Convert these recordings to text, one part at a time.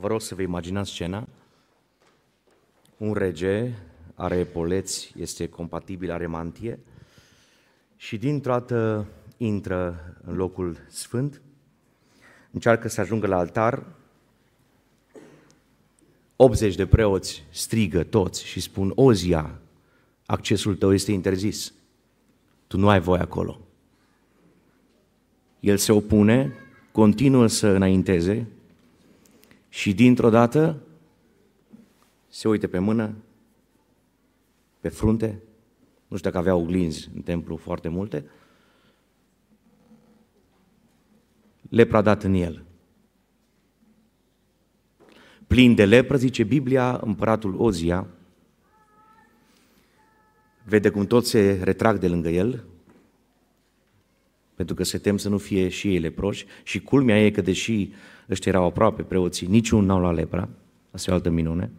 Vă rog să vă imaginați scena. Un rege are poleți, este compatibil, are mantie și dintr-o dată intră în locul sfânt, încearcă să ajungă la altar, 80 de preoți strigă toți și spun, Ozia, accesul tău este interzis, tu nu ai voie acolo. El se opune, continuă să înainteze și dintr-o dată se uită pe mână, pe frunte, nu știu dacă avea oglinzi în templu foarte multe, lepra dat în el. Plin de lepră, zice Biblia, împăratul Ozia, vede cum toți se retrag de lângă el, pentru că se tem să nu fie și ei leproși. Și culmea e că deși ăștia erau aproape preoții, niciun n-au luat lepra, asta e o altă minune.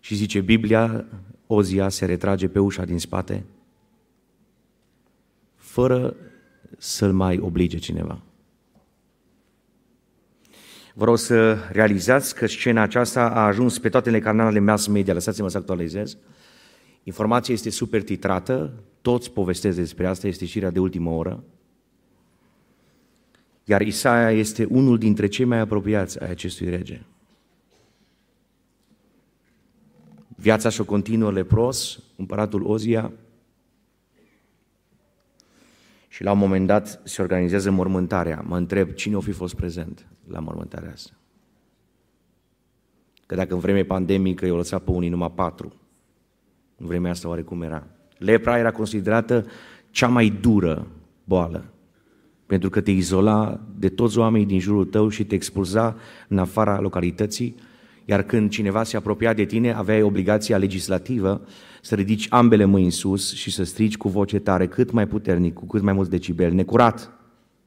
Și zice Biblia, Ozia se retrage pe ușa din spate, fără să-l mai oblige cineva. Vreau să realizați că scena aceasta a ajuns pe toate canalele mass media, lăsați-mă să actualizez. Informația este super titrată, toți povestesc despre asta, este știrea de ultimă oră. Iar Isaia este unul dintre cei mai apropiați ai acestui rege. Viața și-o continuă lepros, împăratul Ozia, și la un moment dat se organizează mormântarea. Mă întreb cine o fi fost prezent la mormântarea asta. Că dacă în vreme pandemică i-au lăsat pe unii numai patru, în vremea asta oarecum era. Lepra era considerată cea mai dură boală, pentru că te izola de toți oamenii din jurul tău și te expulza în afara localității, iar când cineva se apropia de tine, aveai obligația legislativă să ridici ambele mâini în sus și să strigi cu voce tare, cât mai puternic, cu cât mai mulți decibeli, necurat,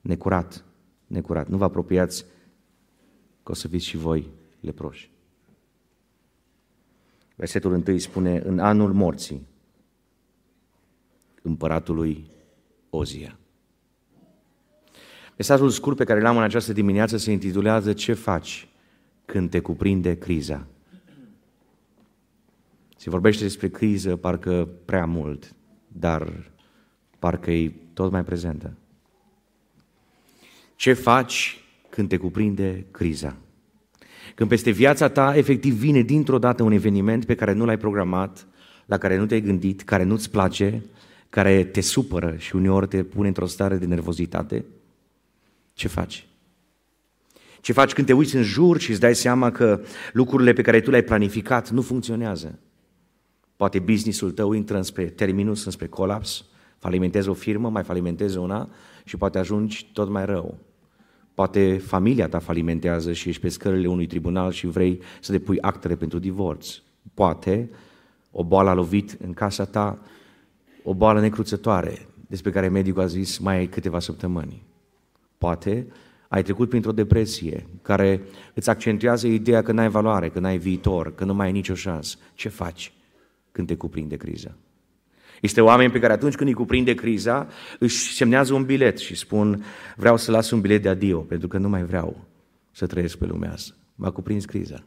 necurat, necurat. Nu vă apropiați că o să fiți și voi leproși. Versetul întâi spune, în anul morții împăratului Ozia. Mesajul scurt pe care l-am în această dimineață se intitulează Ce faci când te cuprinde criza? Se vorbește despre criză parcă prea mult, dar parcă e tot mai prezentă. Ce faci când te cuprinde criza? Când peste viața ta efectiv vine dintr-o dată un eveniment pe care nu l-ai programat, la care nu te-ai gândit, care nu-ți place, care te supără și uneori te pune într-o stare de nervozitate, ce faci? Ce faci când te uiți în jur și îți dai seama că lucrurile pe care tu le-ai planificat nu funcționează? Poate businessul tău intră spre terminus, spre colaps, falimentezi o firmă, mai falimentezi una și poate ajungi tot mai rău. Poate familia ta falimentează și ești pe scările unui tribunal și vrei să depui actele pentru divorț. Poate o boală a lovit în casa ta, o boală necruțătoare, despre care medicul a zis mai ai câteva săptămâni. Poate ai trecut printr-o depresie care îți accentuează ideea că n-ai valoare, că n-ai viitor, că nu mai ai nicio șansă. Ce faci când te cuprinde criza? Este oameni pe care atunci când îi cuprinde criza, își semnează un bilet și spun vreau să las un bilet de adio, pentru că nu mai vreau să trăiesc pe lumea asta. M-a cuprins criza.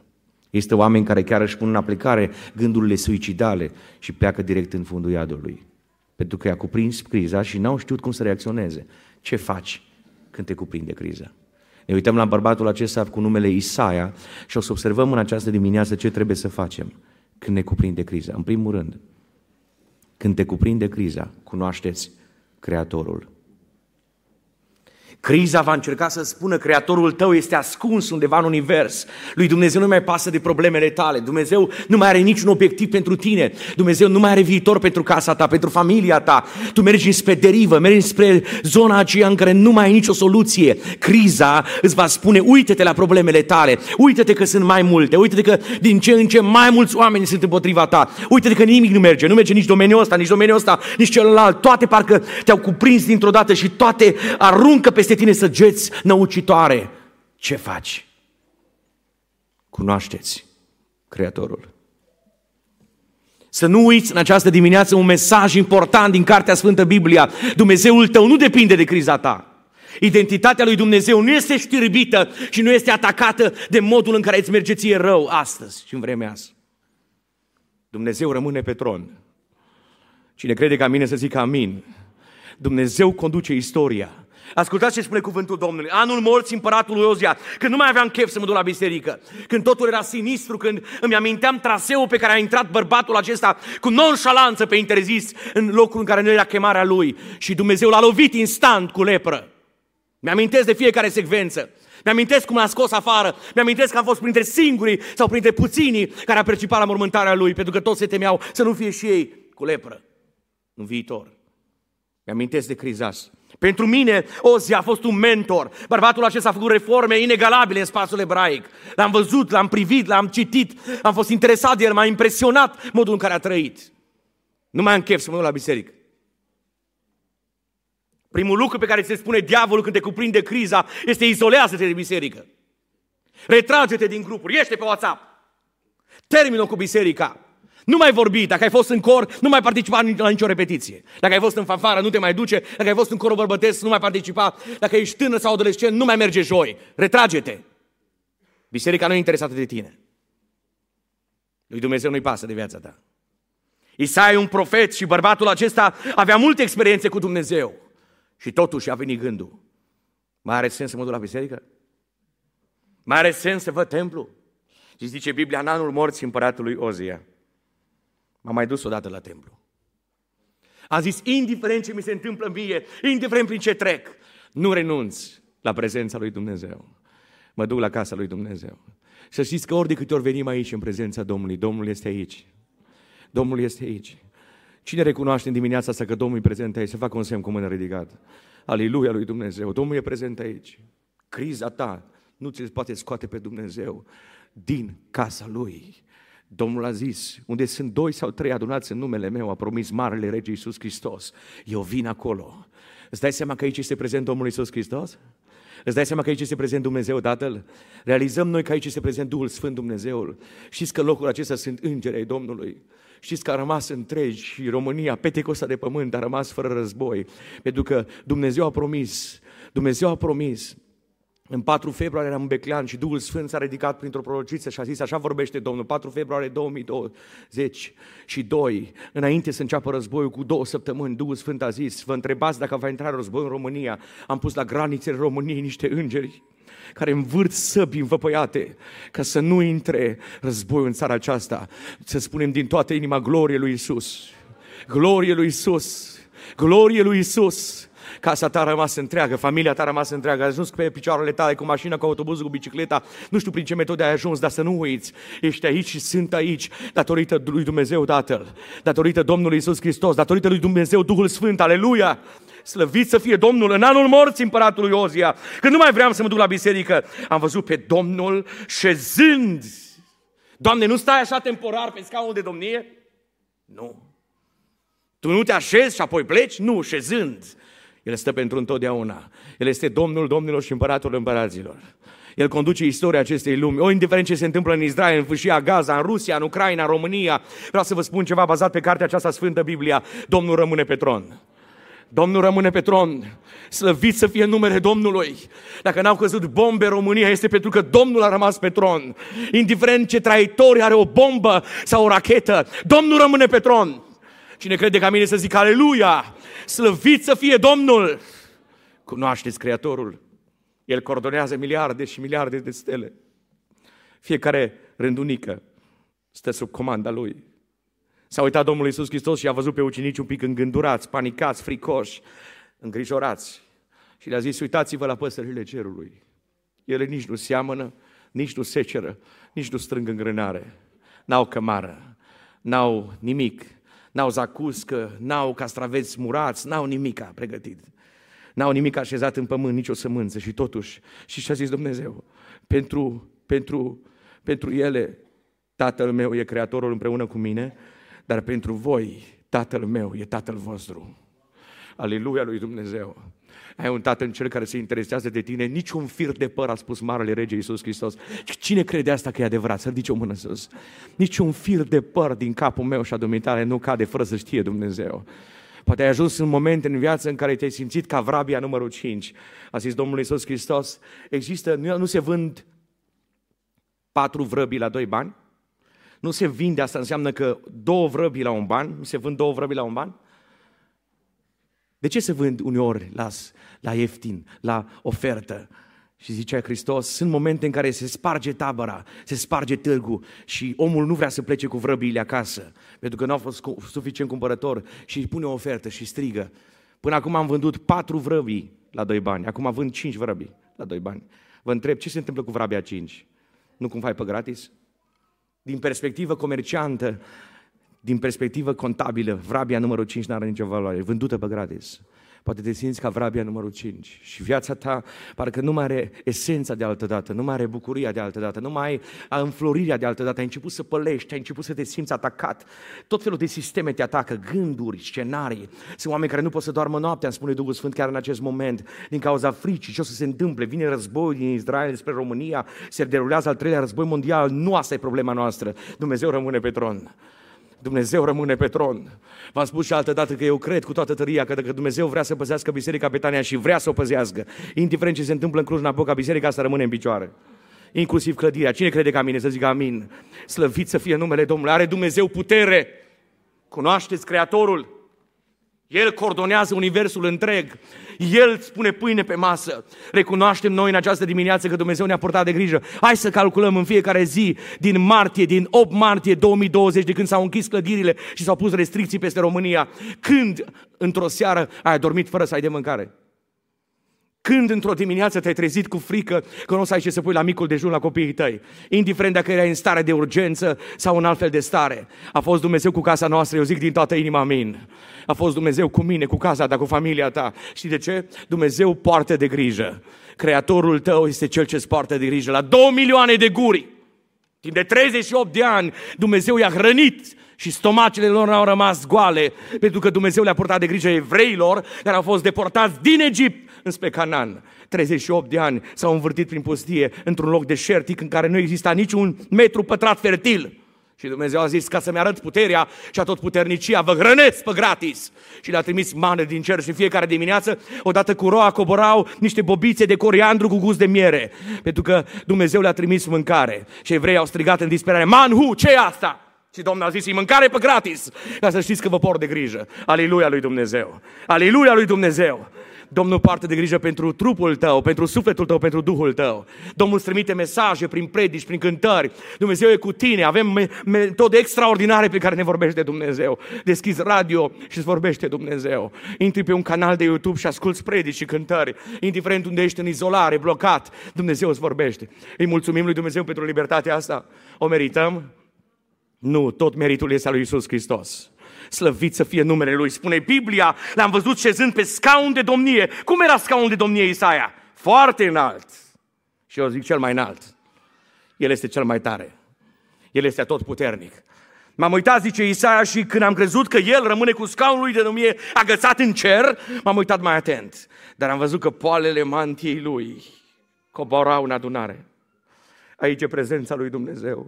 Este oameni care chiar își pun în aplicare gândurile suicidale și pleacă direct în fundul iadului. Pentru că i-a cuprins criza și n-au știut cum să reacționeze. Ce faci când te cuprinde criza? Ne uităm la bărbatul acesta cu numele Isaia și o să observăm în această dimineață ce trebuie să facem când ne cuprinde criza. În primul rând, când te cuprinde criza, cunoașteți Creatorul. Criza va încerca să spună creatorul tău este ascuns undeva în univers. Lui Dumnezeu nu mai pasă de problemele tale. Dumnezeu nu mai are niciun obiectiv pentru tine. Dumnezeu nu mai are viitor pentru casa ta, pentru familia ta. Tu mergi spre derivă, mergi spre zona aceea în care nu mai ai nicio soluție. Criza îți va spune, uite-te la problemele tale, uite-te că sunt mai multe, uite-te că din ce în ce mai mulți oameni sunt împotriva ta, uite-te că nimic nu merge, nu merge nici domeniul ăsta, nici domeniul ăsta, nici celălalt. Toate parcă te-au cuprins dintr-o dată și toate aruncă peste peste tine săgeți năucitoare. Ce faci? Cunoașteți Creatorul. Să nu uiți în această dimineață un mesaj important din Cartea Sfântă Biblia. Dumnezeul tău nu depinde de criza ta. Identitatea lui Dumnezeu nu este știrbită și nu este atacată de modul în care îți merge ție rău astăzi și în vremea asta. Dumnezeu rămâne pe tron. Cine crede ca mine să zică amin. Dumnezeu conduce istoria. Ascultați ce spune cuvântul Domnului. Anul morții împăratului Ozia, când nu mai aveam chef să mă duc la biserică, când totul era sinistru, când îmi aminteam traseul pe care a intrat bărbatul acesta cu nonșalanță pe interzis în locul în care nu era chemarea lui și Dumnezeu l-a lovit instant cu lepră. Mi-amintesc de fiecare secvență. Mi-amintesc cum l-a scos afară. Mi-amintesc că am fost printre singurii sau printre puținii care a participat la mormântarea lui, pentru că toți se temeau să nu fie și ei cu lepră în viitor. Mi-amintesc de criza asta. Pentru mine, Ozia a fost un mentor. Bărbatul acesta a făcut reforme inegalabile în spațiul ebraic. L-am văzut, l-am privit, l-am citit, am fost interesat de el, m-a impresionat modul în care a trăit. Nu mai am chef să mă duc la biserică. Primul lucru pe care ți se spune diavolul când te cuprinde criza este izolează-te de biserică. Retrage-te din grupuri, iește pe WhatsApp. Termină cu biserica. Nu mai vorbi, dacă ai fost în cor, nu mai participa la nicio repetiție. Dacă ai fost în fanfară, nu te mai duce. Dacă ai fost în corul bărbătesc, nu mai participa. Dacă ești tânăr sau adolescent, nu mai merge joi. Retrage-te. Biserica nu e interesată de tine. Lui Dumnezeu nu-i pasă de viața ta. Isaia e un profet și bărbatul acesta avea multe experiențe cu Dumnezeu. Și totuși a venit gândul. Mai are sens să mă duc la biserică? Mai are sens să văd templu? Și zice Biblia, în anul morții împăratului Ozia, m-am mai dus odată la templu. Am zis, indiferent ce mi se întâmplă mie, indiferent prin ce trec, nu renunț la prezența lui Dumnezeu. Mă duc la casa lui Dumnezeu. Să știți că ori de câte ori venim aici în prezența Domnului, Domnul este aici. Domnul este aici. Cine recunoaște în dimineața asta că Domnul e prezent aici? Să facă un semn cu mână ridicată. Aleluia lui Dumnezeu. Domnul e prezent aici. Criza ta nu ți poate scoate pe Dumnezeu din casa Lui. Domnul a zis, unde sunt doi sau trei adunați în numele meu, a promis Marele Rege Iisus Hristos. Eu vin acolo. Îți dai seama că aici este prezent Domnul Iisus Hristos? Îți dai seama că aici este prezent Dumnezeu Tatăl? Realizăm noi că aici este prezent Duhul Sfânt Dumnezeul. Știți că locul acesta sunt îngerii Domnului. Știți că a rămas întregi și România, petecosta de pământ, a rămas fără război. Pentru că Dumnezeu a promis, Dumnezeu a promis în 4 februarie eram în Beclean și Duhul Sfânt s-a ridicat printr-o prorociță și a zis, așa vorbește Domnul, 4 februarie 2020 și 2, înainte să înceapă războiul cu două săptămâni, Duhul Sfânt a zis, vă întrebați dacă va intra război în România, am pus la granițele României niște îngeri care învârt săbi învăpăiate ca să nu intre războiul în țara aceasta. Să spunem din toată inima glorie lui Isus. Glorie lui Isus. Glorie lui Isus. Casa ta a rămas întreagă, familia ta a rămas întreagă, ai ajuns pe picioarele tale, cu mașina, cu autobuzul, cu bicicleta, nu știu prin ce metode ai ajuns, dar să nu uiți, ești aici și sunt aici datorită lui Dumnezeu Tatăl, datorită Domnului Isus Hristos, datorită lui Dumnezeu Duhul Sfânt, aleluia! Slăvit să fie Domnul în anul morții împăratului Ozia. Când nu mai vreau să mă duc la biserică, am văzut pe Domnul șezând. Doamne, nu stai așa temporar pe scaunul de domnie? Nu. Tu nu te așezi și apoi pleci? Nu, șezând. El stă pentru întotdeauna. El este Domnul Domnilor și Împăratul Împăraților. El conduce istoria acestei lumi. O, indiferent ce se întâmplă în Israel, în Fâșia Gaza, în Rusia, în Ucraina, în România, vreau să vă spun ceva bazat pe cartea aceasta Sfântă Biblia. Domnul rămâne pe tron. Domnul rămâne pe tron. Slăvit să fie numele Domnului. Dacă n-au căzut bombe în România, este pentru că Domnul a rămas pe tron. Indiferent ce traitori are o bombă sau o rachetă, Domnul rămâne pe tron. Cine crede ca mine să zic aleluia, slăvit să fie Domnul. Cunoașteți Creatorul. El coordonează miliarde și miliarde de stele. Fiecare rândunică stă sub comanda Lui. S-a uitat Domnul Iisus Hristos și a văzut pe ucenici un pic îngândurați, panicați, fricoși, îngrijorați. Și le-a zis, uitați-vă la păsările cerului. Ele nici nu seamănă, nici nu seceră, nici nu strâng în grânare. N-au cămară, n-au nimic, n-au zacuscă, n-au castraveți murați, n-au nimic pregătit. N-au nimic așezat în pământ, nicio sămânță și totuși, și ce a zis Dumnezeu? Pentru, pentru, pentru ele, Tatăl meu e Creatorul împreună cu mine, dar pentru voi, Tatăl meu e Tatăl vostru. Aleluia lui Dumnezeu. Ai un tată în cel care se interesează de tine, niciun fir de păr, a spus Marele Rege Iisus Hristos. Cine crede asta că e adevărat? Să ridice o mână sus. Niciun fir de păr din capul meu și a dumitare nu cade fără să știe Dumnezeu. Poate ai ajuns în momente în viață în care te-ai simțit ca vrabia numărul 5. A zis Domnul Iisus Hristos, există, nu, nu se vând patru vrăbii la doi bani? Nu se vinde, asta înseamnă că două vrăbii la un ban, nu se vând două vrăbii la un ban? De ce se vând uneori la, la ieftin, la ofertă? Și zicea Hristos, sunt momente în care se sparge tabăra, se sparge târgul și omul nu vrea să plece cu vrăbiile acasă, pentru că nu a fost suficient cumpărător și îi pune o ofertă și strigă. Până acum am vândut patru vrăbii la doi bani, acum vând cinci vrăbii la doi bani. Vă întreb, ce se întâmplă cu vrabia cinci? Nu cum fai pe gratis? Din perspectivă comerciantă, din perspectivă contabilă, vrabia numărul 5 nu are nicio valoare, vândută pe gratis. Poate te simți ca vrabia numărul 5 și viața ta parcă nu mai are esența de altă dată, nu mai are bucuria de altă dată, nu mai ai înflorirea de altă dată, ai început să pălești, ai început să te simți atacat. Tot felul de sisteme te atacă, gânduri, scenarii. Sunt oameni care nu pot să doarmă noaptea, îmi spune Duhul Sfânt chiar în acest moment, din cauza fricii, ce o să se întâmple. Vine război din Israel spre România, se derulează al treilea război mondial, nu asta e problema noastră. Dumnezeu rămâne pe tron. Dumnezeu rămâne pe tron. V-am spus și altă dată că eu cred cu toată tăria că dacă Dumnezeu vrea să păzească Biserica Betania și vrea să o păzească, indiferent ce se întâmplă în Cluj-Napoca, Biserica să rămâne în picioare. Inclusiv clădirea. Cine crede ca mine să zică amin? Slăvit să fie numele Domnului. Are Dumnezeu putere. Cunoașteți Creatorul. El coordonează universul întreg. El spune pâine pe masă. Recunoaștem noi în această dimineață că Dumnezeu ne-a purtat de grijă. Hai să calculăm în fiecare zi, din martie, din 8 martie 2020, de când s-au închis clădirile și s-au pus restricții peste România, când într-o seară ai dormit fără să ai de mâncare. Când într-o dimineață te-ai trezit cu frică că nu o să ai ce să pui la micul dejun la copiii tăi, indiferent dacă erai în stare de urgență sau în alt fel de stare, a fost Dumnezeu cu casa noastră, eu zic din toată inima, amin. A fost Dumnezeu cu mine, cu casa ta, cu familia ta. Știi de ce? Dumnezeu poartă de grijă. Creatorul tău este cel ce îți poartă de grijă. La două milioane de guri, timp de 38 de ani, Dumnezeu i-a hrănit și stomacele lor au rămas goale, pentru că Dumnezeu le-a purtat de grijă evreilor care au fost deportați din Egipt înspre Canaan. 38 de ani s-au învârtit prin pustie într-un loc deșertic în care nu exista niciun metru pătrat fertil. Și Dumnezeu a zis, ca să-mi arăt puterea și a tot puternicia, vă hrănesc pe gratis. Și le-a trimis mană din cer și fiecare dimineață, odată cu roa, coborau niște bobițe de coriandru cu gust de miere. Pentru că Dumnezeu le-a trimis mâncare. Și evrei au strigat în disperare, Manhu, ce e asta? Și Domnul a zis, e mâncare pe gratis, ca să știți că vă port de grijă. Aleluia lui Dumnezeu! Aleluia lui Dumnezeu! Domnul poartă de grijă pentru trupul tău, pentru sufletul tău, pentru Duhul tău. Domnul îți trimite mesaje prin predici, prin cântări. Dumnezeu e cu tine. Avem metode extraordinare pe care ne vorbește Dumnezeu. Deschizi radio și îți vorbește Dumnezeu. Intri pe un canal de YouTube și asculți predici și cântări. Indiferent unde ești în izolare, blocat, Dumnezeu îți vorbește. Îi mulțumim lui Dumnezeu pentru libertatea asta. O merităm? Nu, tot meritul este al lui Isus Hristos. Slăvit să fie numele Lui. Spune Biblia, l-am văzut șezând pe scaun de domnie. Cum era scaun de domnie Isaia? Foarte înalt. Și eu zic cel mai înalt. El este cel mai tare. El este tot puternic. M-am uitat, zice Isaia, și când am crezut că el rămâne cu scaunul lui de domnie agățat în cer, m-am uitat mai atent. Dar am văzut că poalele mantiei lui coborau în adunare. Aici e prezența lui Dumnezeu.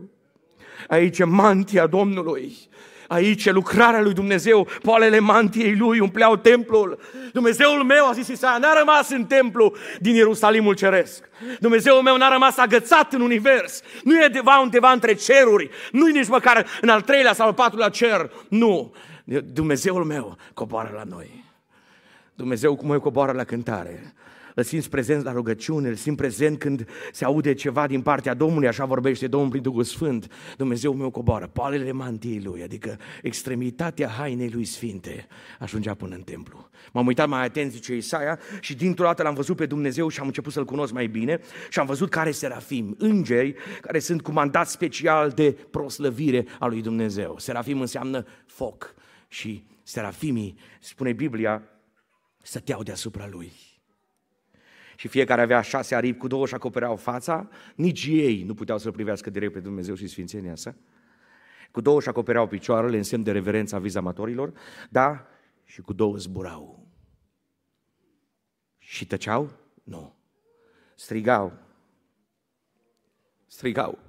Aici e mantia Domnului. Aici e lucrarea lui Dumnezeu, poalele mantiei lui umpleau templul. Dumnezeul meu, a zis Isaia, n-a rămas în templu din Ierusalimul ceresc. Dumnezeul meu n-a rămas agățat în univers. Nu e undeva, undeva între ceruri. Nu e nici măcar în al treilea sau al patrulea cer. Nu. Dumnezeul meu coboară la noi. Dumnezeu cum eu coboară la cântare îl simți prezent la rugăciune, îl simți prezent când se aude ceva din partea Domnului, așa vorbește Domnul prin Duhul Sfânt. Dumnezeu meu coboară, palele mantiei lui, adică extremitatea hainei lui sfinte, ajungea până în templu. M-am uitat mai atent, zice Isaia, și dintr-o dată l-am văzut pe Dumnezeu și am început să-L cunosc mai bine și am văzut care serafim, îngeri care sunt cu mandat special de proslăvire a lui Dumnezeu. Serafim înseamnă foc și serafimii, spune Biblia, stăteau deasupra lui și fiecare avea șase aripi cu două și acopereau fața, nici ei nu puteau să-L privească direct pe Dumnezeu și Sfințenia sa. Cu două și acopereau picioarele în semn de reverență a vizamatorilor, da, și cu două zburau. Și tăceau? Nu. Strigau. Strigau.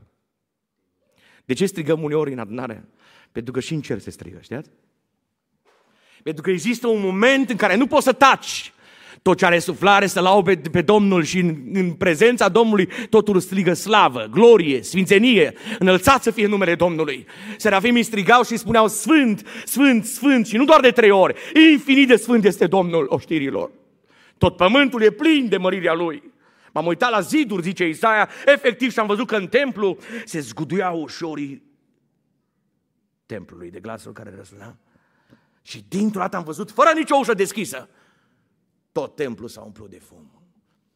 De ce strigăm uneori în adunare? Pentru că și în cer se strigă, știați? Pentru că există un moment în care nu poți să taci. Tot ce are suflare să laude pe, pe Domnul și în, în prezența Domnului totul strigă slavă, glorie, sfințenie, înălțat să fie numele Domnului. Serafimii strigau și spuneau Sfânt, Sfânt, Sfânt și nu doar de trei ori, infinit de Sfânt este Domnul oștirilor. Tot pământul e plin de mărirea Lui. M-am uitat la ziduri, zice Isaia, efectiv și am văzut că în templu se zguduiau ușorii templului de glasul care răsuna. Și dintr-o dată am văzut, fără nicio ușă deschisă, tot templul s-a umplut de fum.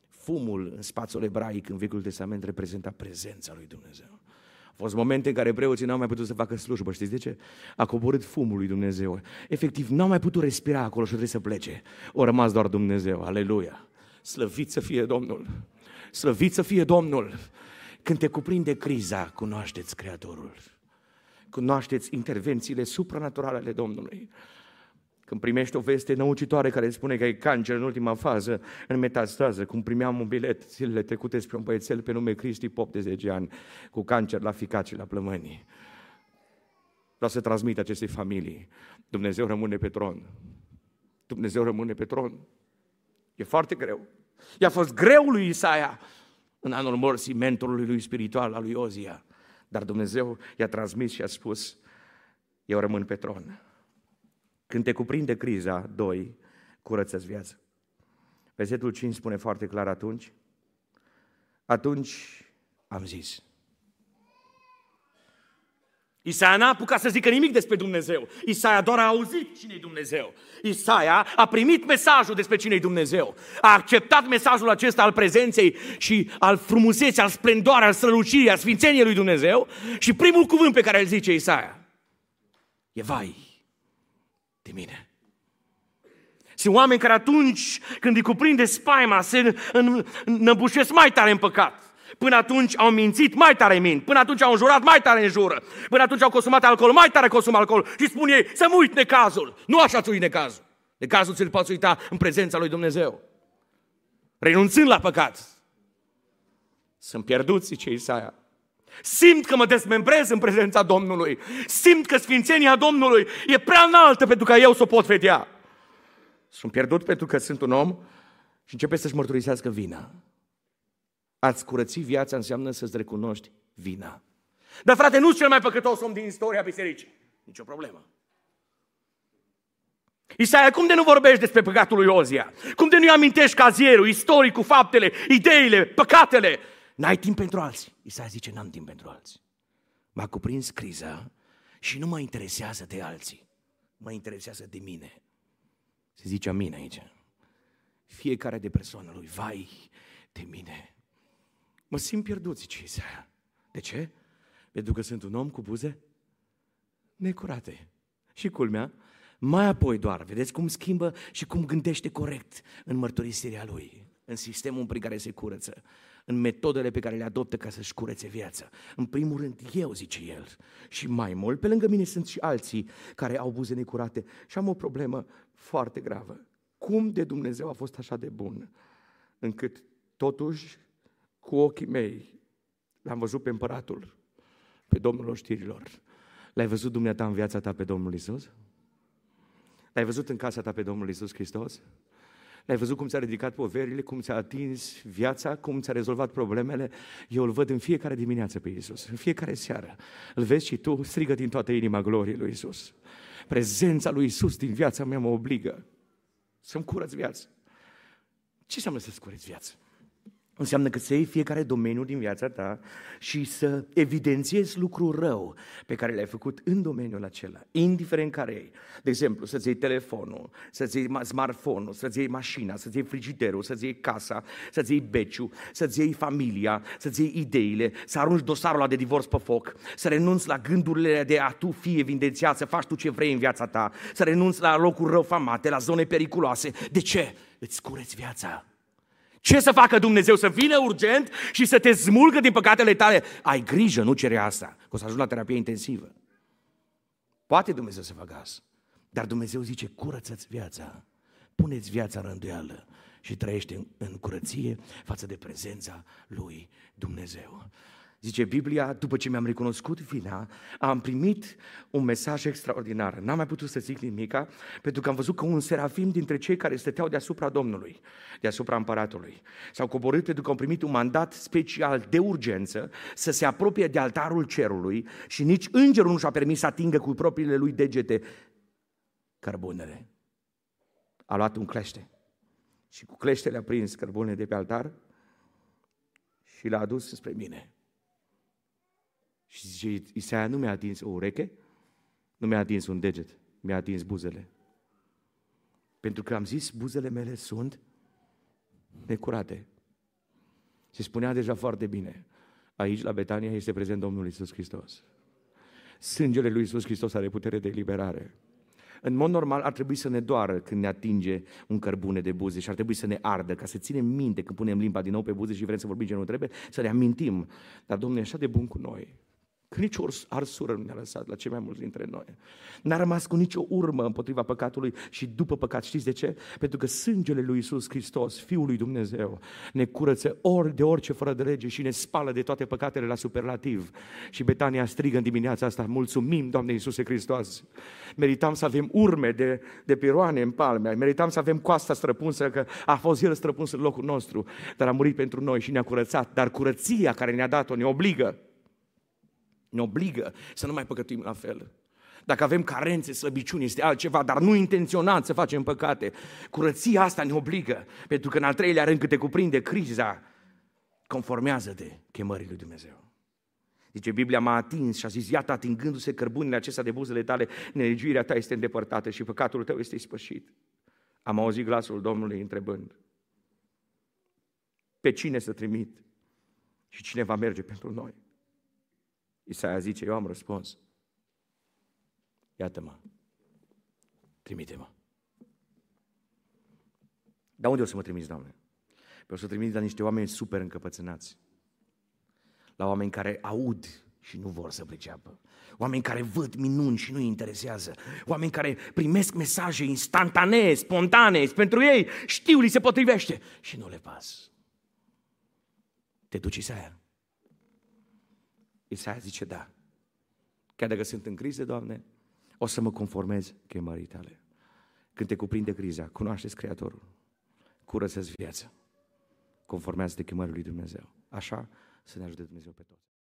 Fumul în spațiul ebraic în Vechiul Testament reprezenta prezența lui Dumnezeu. Au fost momente în care preoții n-au mai putut să facă slujbă. Știți de ce? A coborât fumul lui Dumnezeu. Efectiv, n-au mai putut respira acolo și trebuie să plece. O rămas doar Dumnezeu. Aleluia! Slăvit să fie Domnul! Slăvit să fie Domnul! Când te cuprinde criza, cunoașteți Creatorul. Cunoașteți intervențiile supranaturale ale Domnului. Când primești o veste năucitoare care spune că ai cancer în ultima fază, în metastază, cum primeam un bilet zilele trecute spre un băiețel pe nume Cristi Pop de 10 ani, cu cancer la ficat și la plămânii. Vreau să transmit acestei familii. Dumnezeu rămâne pe tron. Dumnezeu rămâne pe tron. E foarte greu. I-a fost greu lui Isaia în anul morții mentorului lui spiritual al lui Ozia. Dar Dumnezeu i-a transmis și a spus, eu rămân pe tron. Când te cuprinde criza, doi, curăță-ți viața. Versetul 5 spune foarte clar atunci, atunci am zis. Isaia n-a apucat să zică nimic despre Dumnezeu. Isaia doar a auzit cine e Dumnezeu. Isaia a primit mesajul despre cine e Dumnezeu. A acceptat mesajul acesta al prezenței și al frumuseții, al splendoarei, al strălucirii, al sfințeniei lui Dumnezeu și primul cuvânt pe care îl zice Isaia e vai de mine. Sunt oameni care atunci când îi cuprinde spaima se înăbușesc mai tare în păcat. Până atunci au mințit, mai tare mint. Până atunci au înjurat, mai tare înjură. Până atunci au consumat alcool, mai tare consumă alcool. Și spun ei, să mă uit necazul. Nu așa ți necazul. Necazul ți-l poți uita în prezența lui Dumnezeu. Renunțând la păcat. Sunt pierduți, zice Isaia. Simt că mă dezmembrez în prezența Domnului. Simt că sfințenia Domnului e prea înaltă pentru ca eu să o pot vedea. Sunt pierdut pentru că sunt un om și începe să-și mărturisească vina. Ați curăți viața înseamnă să-ți recunoști vina. Dar frate, nu-s cel mai păcătos om din istoria bisericii. Nicio problemă. Isaia, cum de nu vorbești despre păcatul lui Ozia? Cum de nu-i amintești cazierul, istoricul, faptele, ideile, păcatele? N-ai timp pentru alții. Isaia zice, n-am timp pentru alții. M-a cuprins criza și nu mă interesează de alții. Mă interesează de mine. Se zice amin aici. Fiecare de persoană lui, vai de mine. Mă simt pierdut, zice Isaia. De ce? Pentru că sunt un om cu buze necurate. Și culmea, mai apoi doar, vedeți cum schimbă și cum gândește corect în mărturisirea lui, în sistemul prin care se curăță în metodele pe care le adoptă ca să-și curețe viața. În primul rând, eu, zice el, și mai mult, pe lângă mine sunt și alții care au buze necurate și am o problemă foarte gravă. Cum de Dumnezeu a fost așa de bun, încât totuși, cu ochii mei, l-am văzut pe împăratul, pe Domnul oștirilor. L-ai văzut dumneata în viața ta pe Domnul Isus? L-ai văzut în casa ta pe Domnul Isus Hristos? L-ai văzut cum ți-a ridicat poverile, cum ți-a atins viața, cum ți-a rezolvat problemele. Eu îl văd în fiecare dimineață pe Isus, în fiecare seară. Îl vezi și tu, strigă din toată inima gloriei lui Isus. Prezența lui Isus din viața mea mă obligă să-mi curăț viața. Ce înseamnă să-ți curăți viața? Înseamnă că să iei fiecare domeniu din viața ta și să evidențiezi lucrul rău pe care l-ai făcut în domeniul acela, indiferent care e. De exemplu, să-ți iei telefonul, să-ți iei smartphone-ul, să-ți iei mașina, să-ți iei frigiderul, să-ți iei casa, să-ți iei beciu, să-ți iei familia, să-ți iei ideile, să arunci dosarul ăla de divorț pe foc, să renunți la gândurile de a tu fi evidențiat, să faci tu ce vrei în viața ta, să renunți la locuri răufamate, la zone periculoase. De ce? Îți cureți viața ce să facă Dumnezeu? Să vină urgent și să te smulgă din păcatele tale? Ai grijă, nu cere asta, că o să ajungi la terapie intensivă. Poate Dumnezeu să facă asta. Dar Dumnezeu zice, curăță-ți viața, puneți viața în rânduială și trăiește în, în curăție față de prezența lui Dumnezeu. Zice Biblia, după ce mi-am recunoscut vina, am primit un mesaj extraordinar. N-am mai putut să zic nimica, pentru că am văzut că un serafim dintre cei care stăteau deasupra Domnului, deasupra împăratului, s-au coborât pentru că au primit un mandat special de urgență să se apropie de altarul cerului și nici îngerul nu și-a permis să atingă cu propriile lui degete cărbunele. A luat un clește și cu cleștele a prins cărbune de pe altar și l-a adus spre mine. Și zice, Isaia nu mi-a atins o ureche, nu mi-a atins un deget, mi-a atins buzele. Pentru că am zis, buzele mele sunt necurate. Se spunea deja foarte bine. Aici, la Betania, este prezent Domnul Isus Hristos. Sângele lui Isus Hristos are putere de eliberare. În mod normal ar trebui să ne doară când ne atinge un cărbune de buze și ar trebui să ne ardă, ca să ținem minte când punem limba din nou pe buze și vrem să vorbim ce nu trebuie, să ne amintim. Dar Domnul e așa de bun cu noi Că nici o arsură nu ne-a lăsat la cei mai mulți dintre noi. N-a rămas cu nicio urmă împotriva păcatului și după păcat. Știți de ce? Pentru că sângele lui Isus Hristos, Fiul lui Dumnezeu, ne curăță ori de orice fără de lege și ne spală de toate păcatele la superlativ. Și Betania strigă în dimineața asta, mulțumim, Doamne Iisuse Hristos. Meritam să avem urme de, de piroane în palme, meritam să avem coasta străpunsă, că a fost El străpuns în locul nostru, dar a murit pentru noi și ne-a curățat. Dar curăția care ne-a dat-o ne obligă ne obligă să nu mai păcătuim la fel. Dacă avem carențe, slăbiciuni, este altceva, dar nu intenționat să facem păcate. Curăția asta ne obligă, pentru că în al treilea rând, cât te cuprinde criza, conformează-te chemării lui Dumnezeu. Zice, Biblia m-a atins și a zis, iată, atingându-se cărbunile acestea de buzele tale, nelegiuirea ta este îndepărtată și păcatul tău este ispășit. Am auzit glasul Domnului întrebând, pe cine să trimit și cine va merge pentru noi? Isaia zice, eu am răspuns. Iată-mă, trimite-mă. Dar unde o să mă trimiți, Doamne? Pe o să trimit la niște oameni super încăpățânați. La oameni care aud și nu vor să priceapă. Oameni care văd minuni și nu îi interesează. Oameni care primesc mesaje instantanee, spontane, pentru ei știu, li se potrivește și nu le pas. Te duci, Isaia? Isaia zice, da. Chiar dacă sunt în criză, Doamne, o să mă conformez chemării tale. Când te cuprinde criza, cunoașteți Creatorul, curăță viața, conformează-te chemării lui Dumnezeu. Așa să ne ajute Dumnezeu pe toți.